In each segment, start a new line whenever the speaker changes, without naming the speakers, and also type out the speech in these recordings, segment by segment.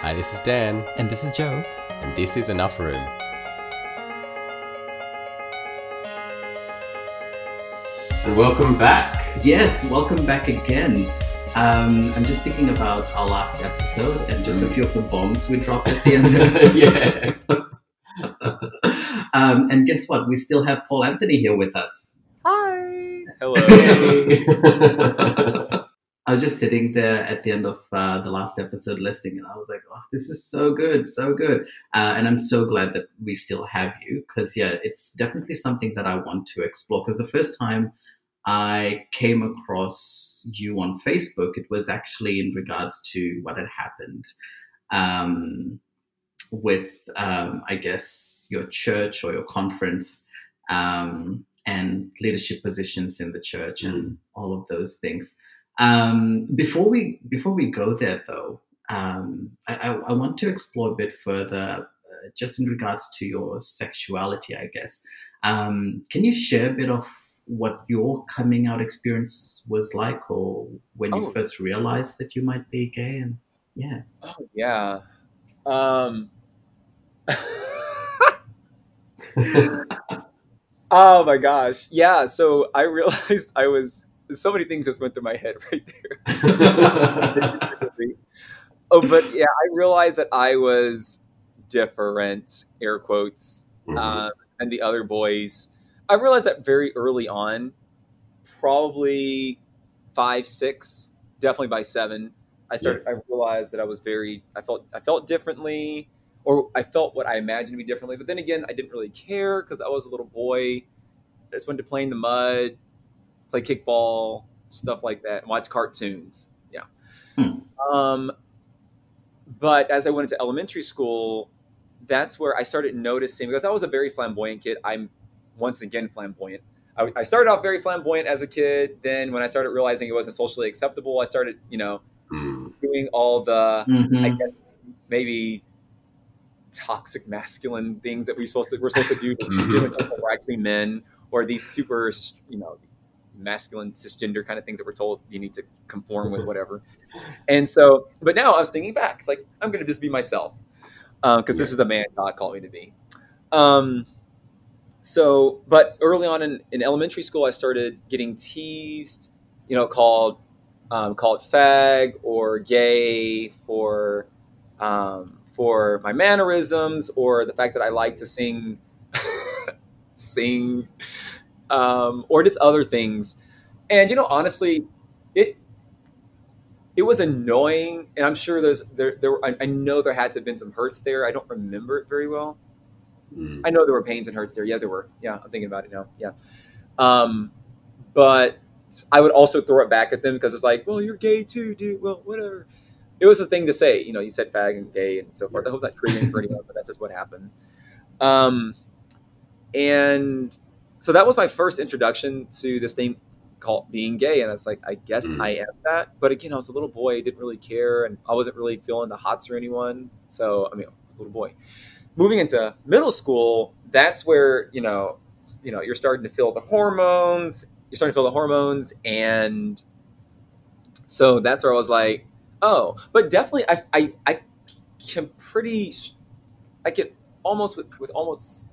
Hi, this is Dan,
And this is Joe.
and this is Enough Room. And welcome back.
Yes, welcome back again. Um, I'm just thinking about our last episode and just a few of the bombs we dropped at the end.
yeah.
um, and guess what? We still have Paul Anthony here with us.
Hi. Hello.
I was just sitting there at the end of uh, the last episode listening, and I was like, "Oh, this is so good, so good!" Uh, and I'm so glad that we still have you because, yeah, it's definitely something that I want to explore. Because the first time I came across you on Facebook, it was actually in regards to what had happened um, with, um, I guess, your church or your conference. Um, and leadership positions in the church and all of those things. Um, before we before we go there, though, um, I, I, want to explore a bit further, uh, just in regards to your sexuality. I guess. Um, can you share a bit of what your coming out experience was like, or when you
Oh.
first realized that you might be gay? And yeah,
Oh yeah. Um. oh my gosh. Yeah. So I realized I was. So many things just went through my head right there. oh, but yeah, I realized that I was different, air quotes,
Mhm.
um, and the other boys. I realized that very early on, probably five, six, definitely by seven. I started. I realized that I was very. I felt. I felt differently, or I felt what I imagined to be differently. But then again, I didn't really care because I was a little boy. I just wanted to play in the mud, play kickball, stuff like that, and watch cartoons. Yeah.
Hmm.
Um, but as I went into elementary school, that's where I started noticing because I was a very flamboyant kid. I'm once again flamboyant. I, I started off very flamboyant as a kid. Then when I started realizing it wasn't socially acceptable, I started, you know,
Mm.
doing all the, I
Mhm.
guess, maybe toxic masculine things that we supposed to we're supposed to do to
Mhm.
deal with people who are actually men, or these super, you know, masculine cisgender kind of things that we're told you need to conform with, whatever. And so, but now I was thinking back. It's like I'm going to just be myself because this is the man God called me to be. Um, so, but early on in, in elementary school, I started getting teased, you know, called um, called fag or gay for um, for my mannerisms or the fact that I like to sing, sing, um, or just other things. And you know, honestly, it it was annoying, and I'm sure there's there there were, I, I know there had to have been some hurts there. I don't remember it very well.
Mm.
I know there were pains and hurts there. Yeah, there were. Yeah, I'm thinking about it now. Yeah. Um, but I would also throw it back at them because it's like, well, you're gay too, dude. Well, whatever. It was a thing to say. You know, you said fag and gay and so forth. I was not triggering for anyone, but that's just what happened. Um, and so that was my first introduction to this thing called being gay. And I was like, I guess
Mm.
I am that. But again, I was a little boy, didn't really care, and I wasn't really feeling the hots or anyone. So I mean, I was a little boy moving into middle school, that's where you know, you know, you're starting to feel the hormones. You're starting to feel the hormones, and so that's where I was like, oh, but definitely, I I, I can pretty, I can almost with, with almost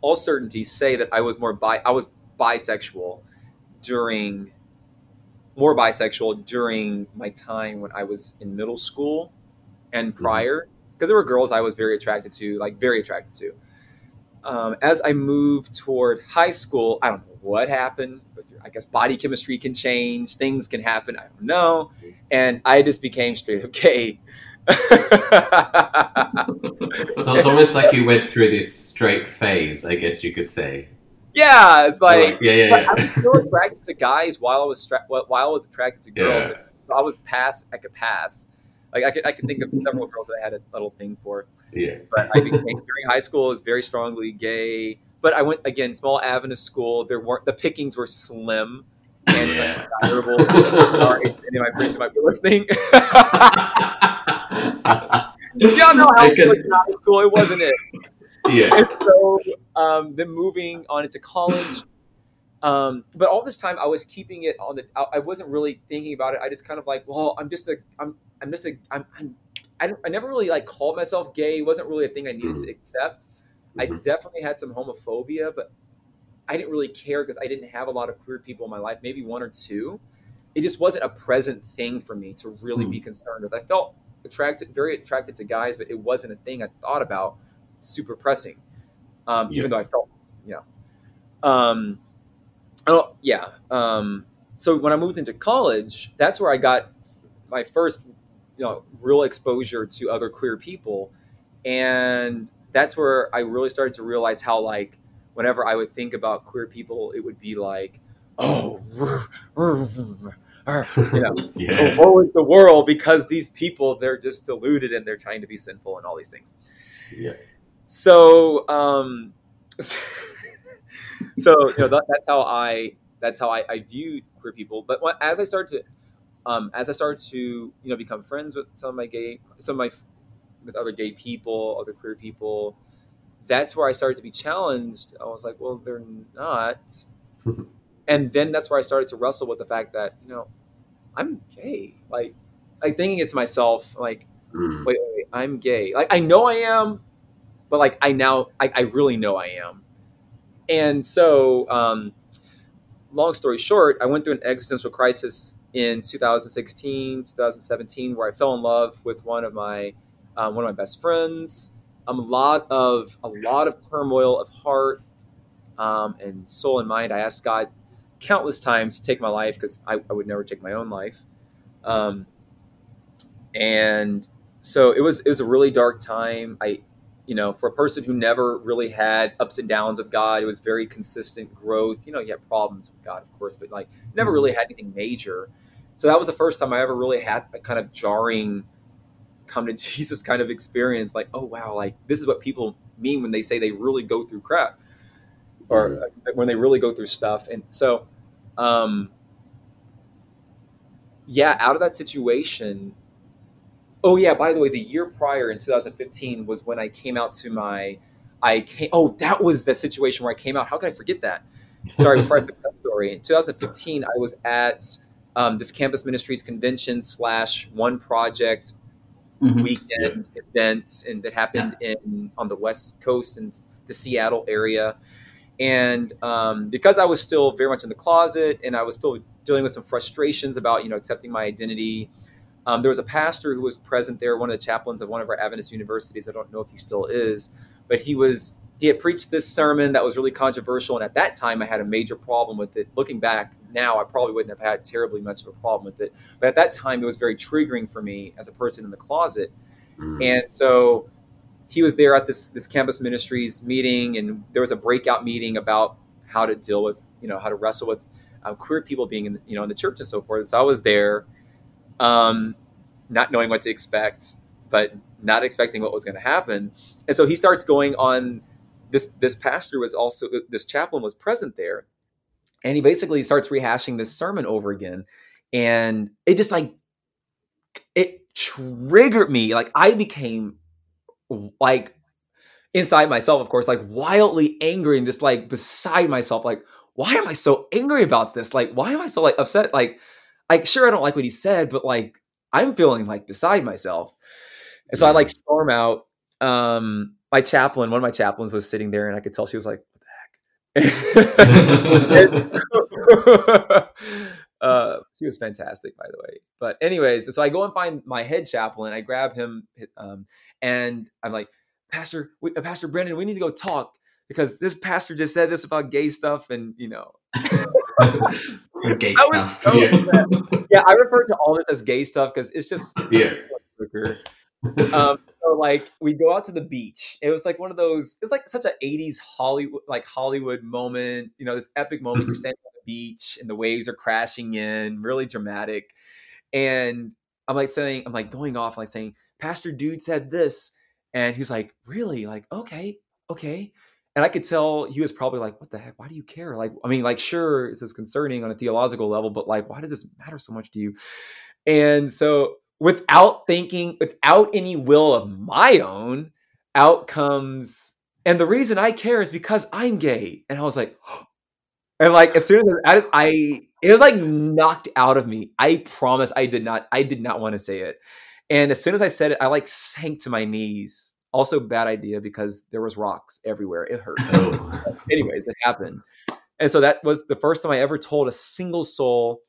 all certainty say that I was more bi, I was bisexual during more bisexual during my time when I was in middle school and prior because there were girls I was very attracted to, like very attracted to. Um, as I moved toward high school, I don't know what happened, but I guess body chemistry can change, things can happen, I don't know, and I just became straight up gay.
So it's almost like you went through this straight phase, I guess you could say.
yeah, it's like
yeah, yeah, yeah.
I was still attracted to guys while I was stra- while I was attracted to girls.
Yeah.
But I was pass. I could pass. Like I could, I could think of several girls that I had a little thing for.
yeah.
but I became during high school I was very strongly gay. But I went again small Adventist school. There weren't the pickings were slim and
Yeah.
desirable. Sorry, if any of my friends might be listening. Y'all know how
I
it was in high school. It wasn't it.
yeah.
And so um, then moving on into college. Um, but all this time I was keeping it on the. I, I wasn't really thinking about it. I just kind of like, well, I'm just a, I'm, I'm just a, I'm, I'm, I, I never really like called myself gay. It wasn't really a thing I needed
Mhm.
to accept. I
Mhm.
definitely had some homophobia, but I didn't really care because I didn't have a lot of queer people in my life, maybe one or two. It just wasn't a present thing for me to really
Hmm.
be concerned with. I felt attracted, very attracted to guys, but it wasn't a thing I thought about super pressing. Um,
Yeah.
Even though I felt, you know, um, oh yeah. Um, so when I moved into college, that's where I got my first, you know, real exposure to other queer people, and that's where I really started to realize how like whenever I would think about queer people, it would be like, oh, you know,
yeah.
woe is the world because these people they're just deluded and they're trying to be sinful and all these things.
Yeah.
So, um, so you know that, that's how I that's how I, I viewed queer people. But when, as I started to um, as I started to you know become friends with some of my gay some of my with other gay people, other queer people, that's where I started to be challenged. I was like, well, they're not. and then that's where I started to wrestle with the fact that you know I'm gay. Like, like thinking it to myself, like,
Mm.
wait, wait, wait, I'm gay. Like, I know I am, but like, I now, I, I really know I am. And so, um, long story short, I went through an existential crisis in 2016, 2017, where I fell in love with one of my, um, one of my best friends. Um, a lot of, a lot of turmoil of heart, um, and soul and mind. I asked God countless times to take my life because I, I would never take my own life. Um, and so it was it was a really dark time. I, you know, for a person who never really had ups and downs with God, it was very consistent growth. You know, you had problems with God, of course, but like never really had anything major. So that was the first time I ever really had a kind of jarring come to Jesus kind of experience. Like, oh wow, like this is what people mean when they say they really go through crap, or uh, when they really go through stuff. And so, um, yeah, out of that situation. Oh yeah, by the way, the year prior in 2015 was when I came out to my I came oh, that was the situation where I came out. How could I forget that? Sorry, before I finish that story. In 2015, I was at um, this campus ministries convention slash one project
Mhm.
weekend event and that happened in on the west coast in the Seattle area. And um, because I was still very much in the closet and I was still dealing with some frustrations about you know accepting my identity, um, there was a pastor who was present there, one of the chaplains of one of our Adventist universities. I don't know if he still is, but he was he had preached this sermon that was really controversial, and at that time I had a major problem with it. Looking back now, I probably wouldn't have had terribly much of a problem with it, but at that time it was very triggering for me as a person in the closet.
Mm.
And so he was there at this this campus ministries meeting, and there was a breakout meeting about how to deal with you know how to wrestle with um, queer people being in you know in the church and so forth. So I was there, um, not knowing what to expect, but not expecting what was going to happen. And so he starts going on. This this pastor was also this chaplain was present there, and he basically starts rehashing this sermon over again, and it just like it triggered me. Like I became like inside myself, of course, like wildly angry and just like beside myself. Like, why am I so angry about this? Like, why am I so like upset? Like, like sure, I don't like what he said, but like I'm feeling like beside myself. And so I like storm out. Um, my chaplain, one of my chaplains was sitting there, and I could tell she was like, "What the heck?" uh, she was fantastic, by the way. But anyways, so I go and find my head chaplain. I grab him, um, and I'm like, Pastor, we, uh, Pastor Brendan, we need to go talk because this pastor just said this about gay stuff, and you know,
gay
I
stuff.
so
Yeah.
yeah, I refer to all this as gay stuff because it's just
Yeah.
um, so like we go out to the beach. It was like one of those. It's like such an '80s Hollywood, like Hollywood moment. You know, this epic moment. You're
Mhm.
standing on beach and the waves are crashing in, really dramatic. And I'm like saying, I'm like going off, like saying, Pastor Dude said this, and he's like, really? Like, okay, okay. And I could tell he was probably like, what the heck? Why do you care? Like, I mean, like, sure, this is concerning on a theological level, but like, why does this matter so much to you? And so without thinking, without any will of my own, out comes, and the reason I care is because I'm gay. And I was like, and like as soon as I, I it was like knocked out of me. I promise I did not, I did not want to say it. And as soon as I said it, I like sank to my knees. Also, bad idea because there was rocks everywhere. It hurt.
Oh.
Anyways, it happened. And so that was the first time I ever told a single soul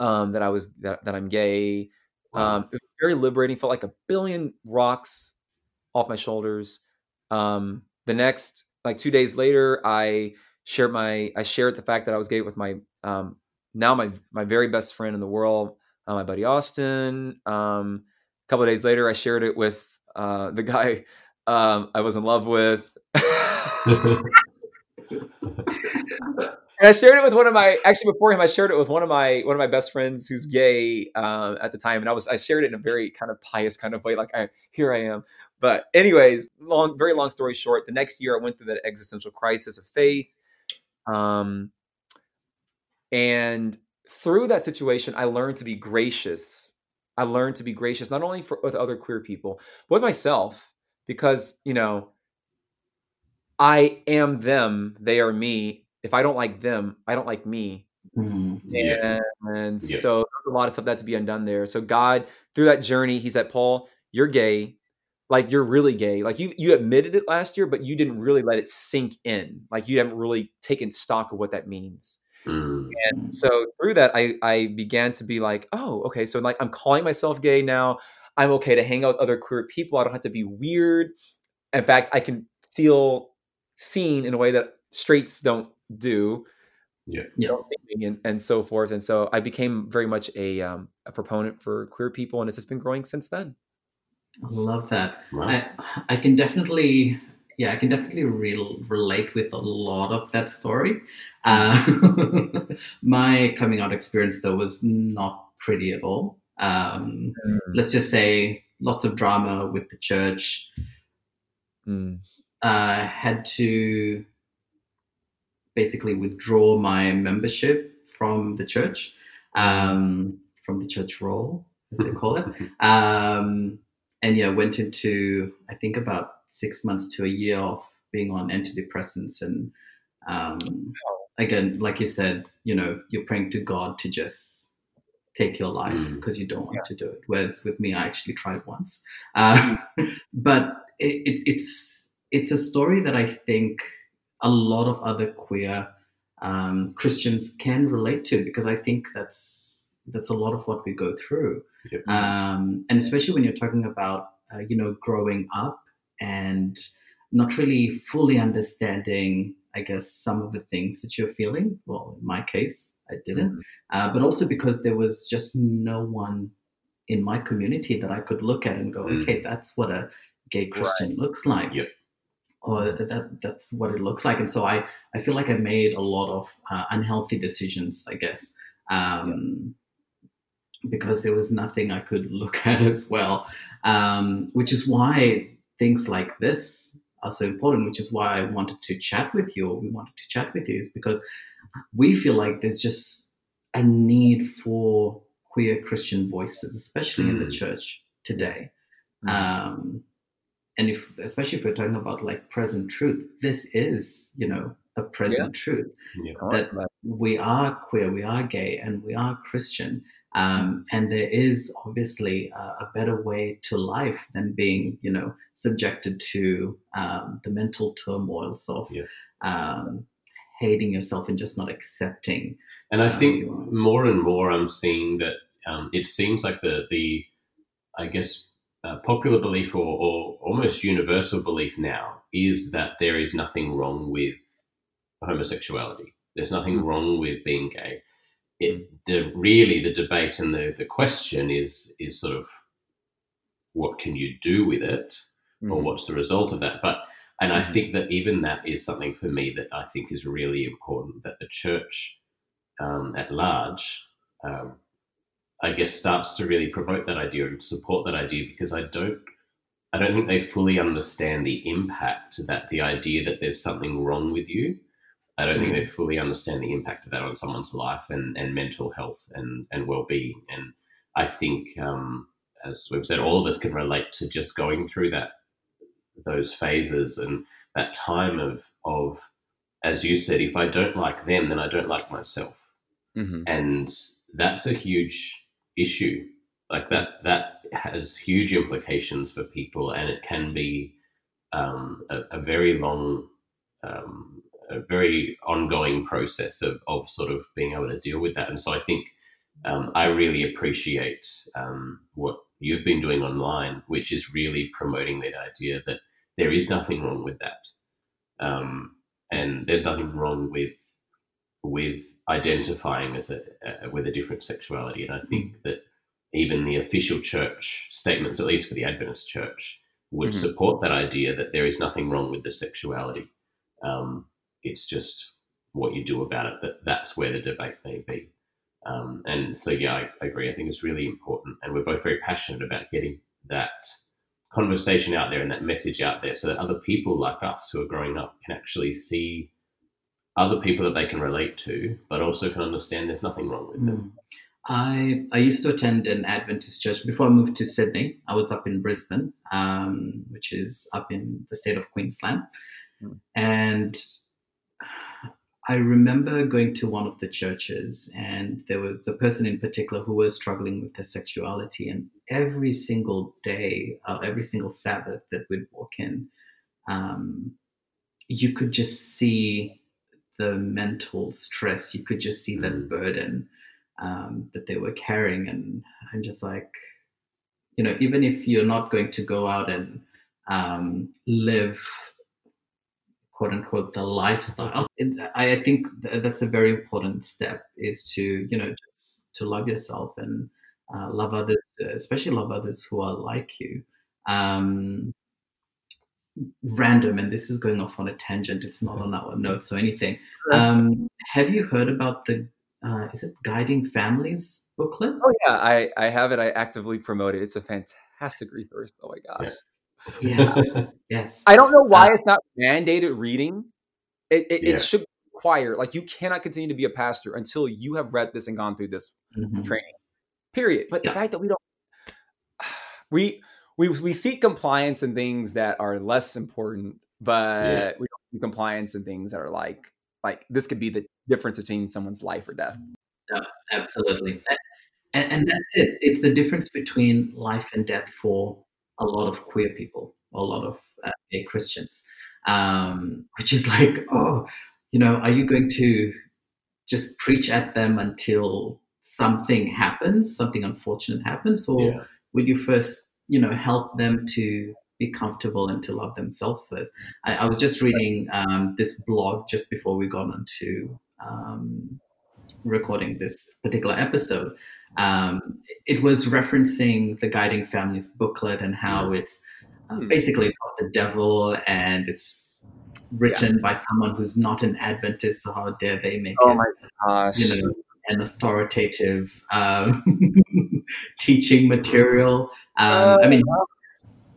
um, that I was that, that I'm gay.
Wow.
Um, it was very liberating. Felt like a billion rocks off my shoulders. Um, the next, like two days later, I shared my I shared the fact that I was gay with my um, now my my very best friend in the world, uh, my buddy Austin. Um, a couple of days later, I shared it with uh, the guy um, I was in love with. And I shared it with one of my actually before him. I shared it with one of my one of my best friends who's gay uh, at the time, and I was I shared it in a very kind of pious kind of way, like I here I am. But anyways, long very long story short, the next year I went through that existential crisis of faith, um, and through that situation, I learned to be gracious. I learned to be gracious not only for with other queer people, but with myself, because you know I am them, they are me. If I don't like them, I don't like me.
Mm.
Yeah.
And,
Yeah.
so there's a lot of stuff that to be undone there. So God, through that journey, He said, Paul, you're gay. Like you're really gay. Like you you admitted it last year, but you didn't really let it sink in. Like you haven't really taken stock of what that means.
Mm.
And so through that, I I began to be like, oh, okay. So like I'm calling myself gay now. I'm okay to hang out with other queer people. I don't have to be weird. In fact, I can feel seen in a way that straights don't do.
Yeah.
Yeah.
Don't see me and, and so forth. And so I became very much a um, a proponent for queer people, and it's just been growing since then.
I love that. I I can definitely yeah I can definitely re- relate with a lot of that story. Uh, my coming out experience though was not pretty at all. Um, let's just say lots of drama with the church.
Mm.
uh, had to basically withdraw my membership from the church, um, from the church roll, as they call it. Um, and yeah, went into, I think, about six months to a year of being on antidepressants. And um, again, like you said, you know, you're praying to God to just take your life
Mm.
because you don't want to do it. Whereas with me, I actually tried once. Uh, but it, it, it's it's a story that I think a lot of other queer um, Christians can relate to because I think that's that's a lot of what we go through,
Yep.
um, and especially when you're talking about uh, you know growing up and not really fully understanding, I guess, some of the things that you're feeling. Well, in my case, I didn't, uh, but also because there was just no one in my community that I could look at and go,
Mm.
okay, that's what a gay Christian looks like.
Yep.
Or that that's what it looks like, and so I I feel like I made a lot of uh, unhealthy decisions, I guess, um, because there was nothing I could look at as well, um, which is why things like this are so important. Which is why I wanted to chat with you, or we wanted to chat with you, is because we feel like there's just a need for queer Christian voices, especially in the
Mm.
church today.
Mm.
Um, and if, especially if we're talking about like present truth, this is, you know, a present truth
Yeah.
Like
that
that.
we are queer, we are gay, and we are Christian. Um, and there is obviously a, a better way to life than being, you know, subjected to um, the mental turmoils of
Yeah.
um, hating yourself and just not accepting.
And I
Um,
think more and more I'm seeing that um, it seems like the the I guess uh, popular belief or, or almost universal belief now is that there is nothing wrong with homosexuality. There's nothing
Mm.
wrong with being gay. It the really the debate and the, the question is is sort of what can you do with it or
Mhm.
what's the result of that. But and I
Mhm.
think that even that is something for me that I think is really important that the church um, at large, um, I guess, starts to really promote that idea and support that idea because I don't. I don't think they fully understand the impact that the idea that there's something wrong with you. I don't think they fully understand the impact of that on someone's life and, and mental health and, and well being. And I think, um, as we've said, all of us can relate to just going through that those phases and that time of of as you said, if I don't like them, then I don't like myself,
Mhm.
and that's a huge issue Like that that has huge implications for people, and it can be um, a, a, very long, um, a very ongoing process of, of sort of being able to deal with that. And so I think um, I really appreciate um, what you've been doing online, which is really promoting that idea that there is nothing wrong with that, um, and there's nothing wrong with with identifying as a, a, with a different sexuality. And I think mm. that even the official church statements, at least for the Adventist Church, would mm-hmm. support that idea that there is nothing wrong with the sexuality. Um, it's just what you do about it. That that's where the debate may be. Um, and so, yeah, I, I, agree. I think it's really important, and we're both very passionate about getting that conversation out there and that message out there, so that other people like us who are growing up can actually see other people that they can relate to, but also can understand there's nothing wrong with them.
Mm. I I used to attend an Adventist church before I moved to Sydney. I was up in Brisbane, um, which is up in the state of Queensland, mm. and I remember going to one of the churches, and there was a person in particular who was struggling with their sexuality, and every single day, uh, every single Sabbath that we'd walk in, um, you could just see the mental stress. You could just see that mm. burden um, that they were carrying. And I'm just like, you know, even if you're not going to go out and um, live, quote unquote, the lifestyle, it, I think that's a very important step is to, you know, just to love yourself and uh, love others, especially love others who are like you. Um, random and this is going off on a tangent it's not on our notes or anything um, have you heard about the uh, is it Guiding Families booklet?
Oh yeah, I I have it. I actively promote it. It's a fantastic resource. Oh my gosh.
Yes, yes.
I don't know why uh, it's not mandated reading. It it, yeah. it, should require like you cannot continue to be a pastor until you have read this and gone through this mm-hmm. training. Period. But yeah. the fact that we don't we we we seek compliance and things that are less important, but yeah. we don't do compliance and things that are like like this could be the difference between someone's life or death.
No, absolutely. And, and that's it. It's the difference between life and death for a lot of queer people, a lot of uh, gay Christians, um, which is like, oh, you know, are you going to just preach at them until something happens, something unfortunate happens, or yeah. will you first, you know, help them to be comfortable and to love themselves first. I, I was just reading um, this blog just before we got onto um, recording this particular episode. Um, it was referencing the Guiding Families booklet and how it's uh, basically it's the devil and it's written yeah. by someone who's not an Adventist, so how dare they make
oh
it,
my gosh.
you know, an authoritative um, teaching material. Um, I mean,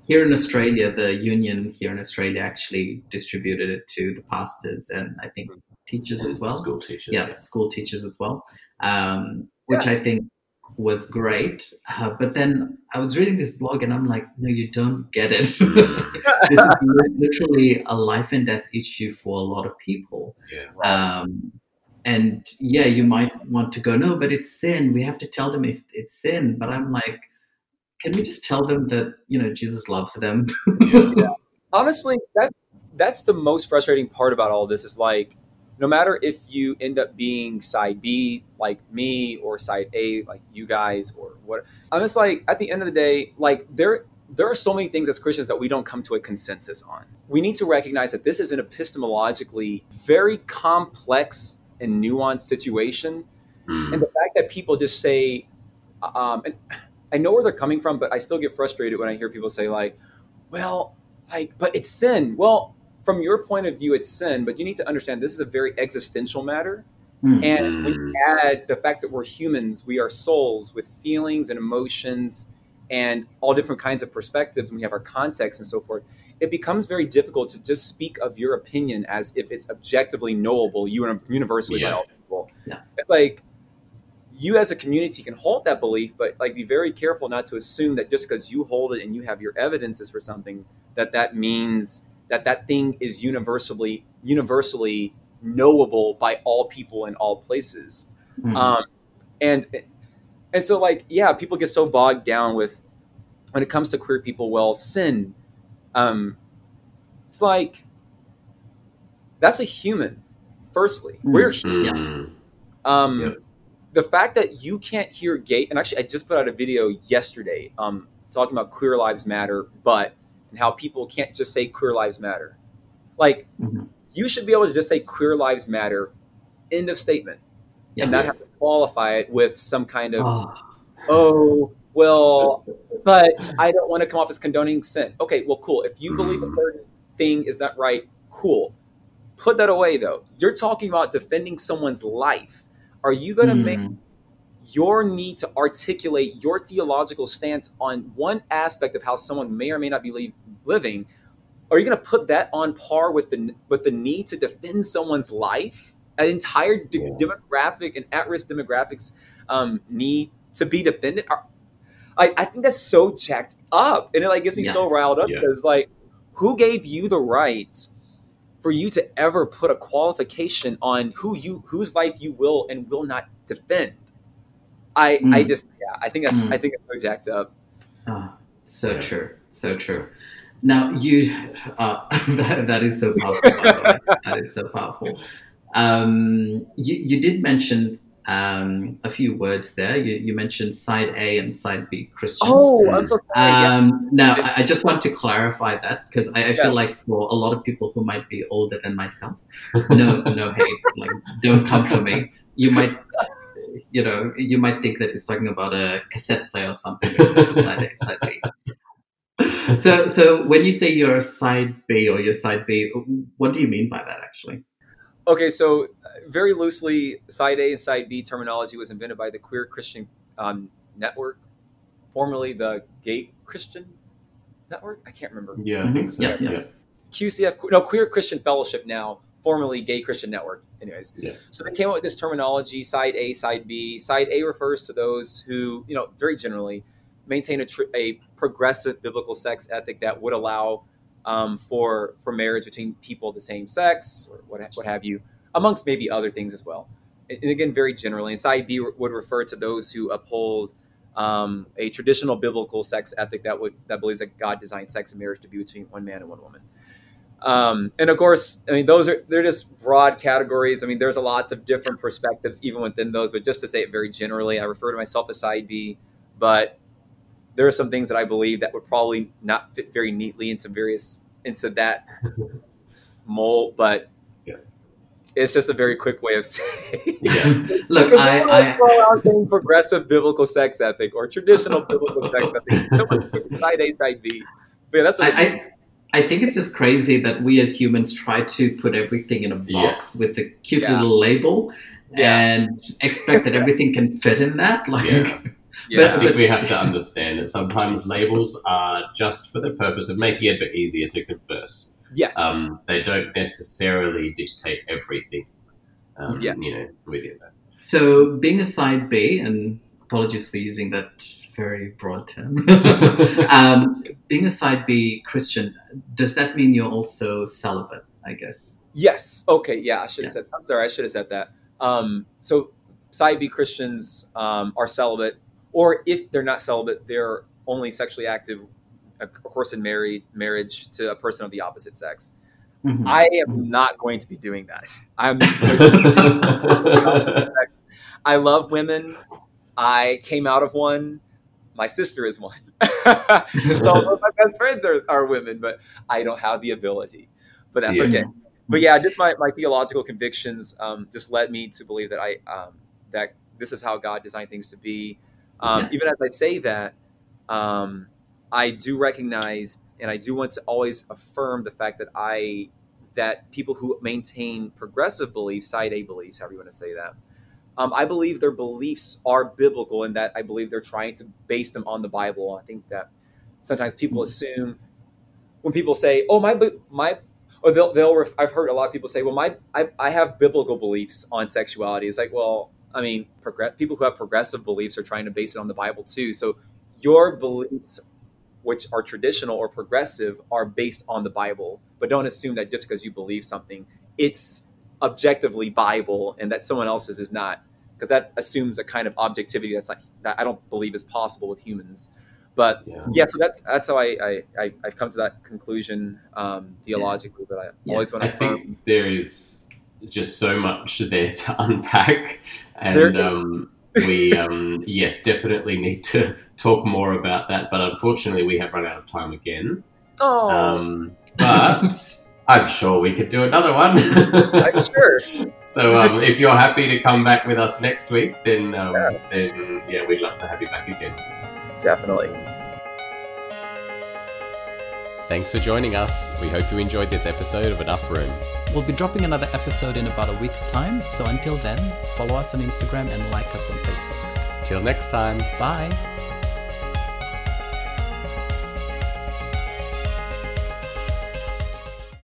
here in Australia, the union here in Australia actually distributed it to the pastors and I think teachers as well.
School teachers.
Yeah, yeah. school teachers as well, um, which. I think was great. Uh, but then I was reading this blog and I'm like, no, you don't get it. Mm. this is literally a life and death issue for a lot of people.
Yeah.
Um, and yeah, you might want to go, no, but it's sin. We have to tell them if it's sin. But I'm like, can we just tell them that you know Jesus loves them?
yeah. yeah. Honestly, that that's the most frustrating part about all this is like no matter if you end up being side B like me or side A like you guys or what I'm just like at the end of the day like there there are so many things as Christians that we don't come to a consensus on. We need to recognize that this is an epistemologically very complex and nuanced situation. Mm. And the fact that people just say, um, and I know where they're coming from, but I still get frustrated when I hear people say like, well, like, but it's sin. Well, from your point of view, it's sin, but you need to understand this is a very existential matter. Mm-hmm. And when you add the fact that we're humans, we are souls with feelings and emotions and all different kinds of perspectives, and we have our context and so forth, it becomes very difficult to just speak of your opinion as if it's objectively knowable, universally yeah. by all people. Yeah. It's like you as a community can hold that belief, but like be very careful not to assume that just because you hold it and you have your evidences for something, that that means that that thing is universally universally knowable by all people in all places. Mm-hmm. Um, and and so like yeah people get so bogged down with when it comes to queer people well sin um it's like that's a human firstly
Mm.
we're human.
Mm.
um
Yep.
the fact that you can't hear gay and actually i just put out a video yesterday um talking about queer lives matter but and how people can't just say queer lives matter. Like
Mhm.
you should be able to just say queer lives matter end of statement.
Yeah.
and not have to qualify it with some kind of
Oh,
oh well but i don't want to come off as condoning sin. Okay well cool. If you believe a
Mm.
certain thing is not right cool. Put that away though. You're talking about defending someone's life. Are you going to make
mm,
your need to articulate your theological stance on one aspect of how someone may or may not be li- living are you going to put that on par with the with the need to defend someone's life an entire de-
Yeah.
demographic and at-risk demographics um, need to be defended Are- I, I think that's so jacked up and it like gets me
Yeah.
so riled up
Yeah.
because like who gave you the right for you to ever put a qualification on who you whose life you will and will not defend i i
Mm.
just yeah i think that's
Mm.
i think it's so jacked up
ah, so true. So true. Now you, uh, that, that is so powerful. by the way. That is so powerful. Um, you, you did mention um, a few words there. You, you mentioned side A and side B Christians.
oh i'm so sorry yeah.
Um, now, I, I just want to clarify that because I, I
Yeah.
feel like for a lot of people who might be older than myself, no, no hate, like don't come for me. You might, you know, you might think that it's talking about a cassette player or something. side A, side B. So, so when you say you're a side B or you're side B, what do you mean by that actually?
okay so uh, very loosely side a and side b terminology was invented by the queer christian um, network formerly the gay christian network i can't remember
Yeah, I think so.
Yeah,
Yeah,
yeah.
QCF, no, Queer Christian Fellowship now, formerly Gay Christian Network. Anyways,
Yeah.
so they came up with this terminology: side A, side B. Side A refers to those who, you know, very generally maintain a, tr- a progressive biblical sex ethic that would allow um, for for marriage between people of the same sex or what what have you, amongst maybe other things as well. And again, very generally, and side B would refer to those who uphold um, a traditional biblical sex ethic that would that believes that God designed sex and marriage to be between one man and one woman. Um, and of course, I mean those are they're just broad categories. I mean, there's a lots of different perspectives even within those. But just to say it very generally, I refer to myself as side B, but there are some things that I believe that would probably not fit very neatly into various into that mold. But
Yeah.
it's just a very quick way of saying.
Yeah.
Look, I, I,
would go saying progressive biblical sex ethic or traditional biblical sex ethic. So much side A, side B. But yeah, that's what
I, I, I think it's just crazy that we as humans try to put everything in a box with a cute
Yeah.
little label
Yeah.
and expect that everything can fit in that. Like,
Yeah.
yeah.
I think we have to understand that sometimes labels are just for the purpose of making it a bit easier to converse.
yes.
Um, they don't necessarily dictate everything. Um,
Yeah.
You know, within that.
so being a side B, and apologies for using that very broad term, um, being a side B Christian, does that mean you're also celibate? I guess.
Yes. Okay. Yeah. I should have
Yeah.
said. I'm sorry. I should have said that. Um, so side B Christians um, are celibate, or if they're not celibate, they're only sexually active, of course, in married marriage to a person of the opposite sex.
Mhm.
I am not going to be doing that. I'm. I love women. I came out of one. My sister is one. so all of my best friends are, are women, but I don't have the ability. But that's
Yeah.
okay. But yeah, just my, my theological convictions um, just led me to believe that I um, that this is how God designed things to be. Um,
Yeah.
Even as I say that, um, I do recognize and I do want to always affirm the fact that I that people who maintain progressive beliefs, side A beliefs, however you want to say that, um, I believe their beliefs are biblical in that I believe they're trying to base them on the Bible. I think that sometimes people assume when people say, "Oh, my my," or they'll they'll. Ref- I've heard a lot of people say, "Well, my I, I have biblical beliefs on sexuality." It's like, well, I mean, people who have progressive beliefs are trying to base it on the Bible too. So your beliefs, which are traditional or progressive, are based on the Bible. But don't assume that just because you believe something, it's objectively Bible and that someone else's is not. because that assumes a kind of objectivity that's like that I don't believe is possible with humans. But
Yeah.
yeah, so that's that's how I, I, I I've come to that conclusion um, theologically. But I
Yeah.
always want
I
to affirm.
think there is just so much there to unpack, and um, we um, yes definitely need to talk more about that. But unfortunately, we have run out of time again.
Oh,
Um, but I'm sure we could do another one.
I'm sure.
so um, if you're happy to come back with us next week, then um,
Yes.
then yeah, we'd love to have you back again.
Definitely.
Thanks for joining us. We hope you enjoyed this episode of Enough Room.
We'll be dropping another episode in about a week's time. So until then, follow us on Instagram and like us on Facebook.
Till next time.
Bye.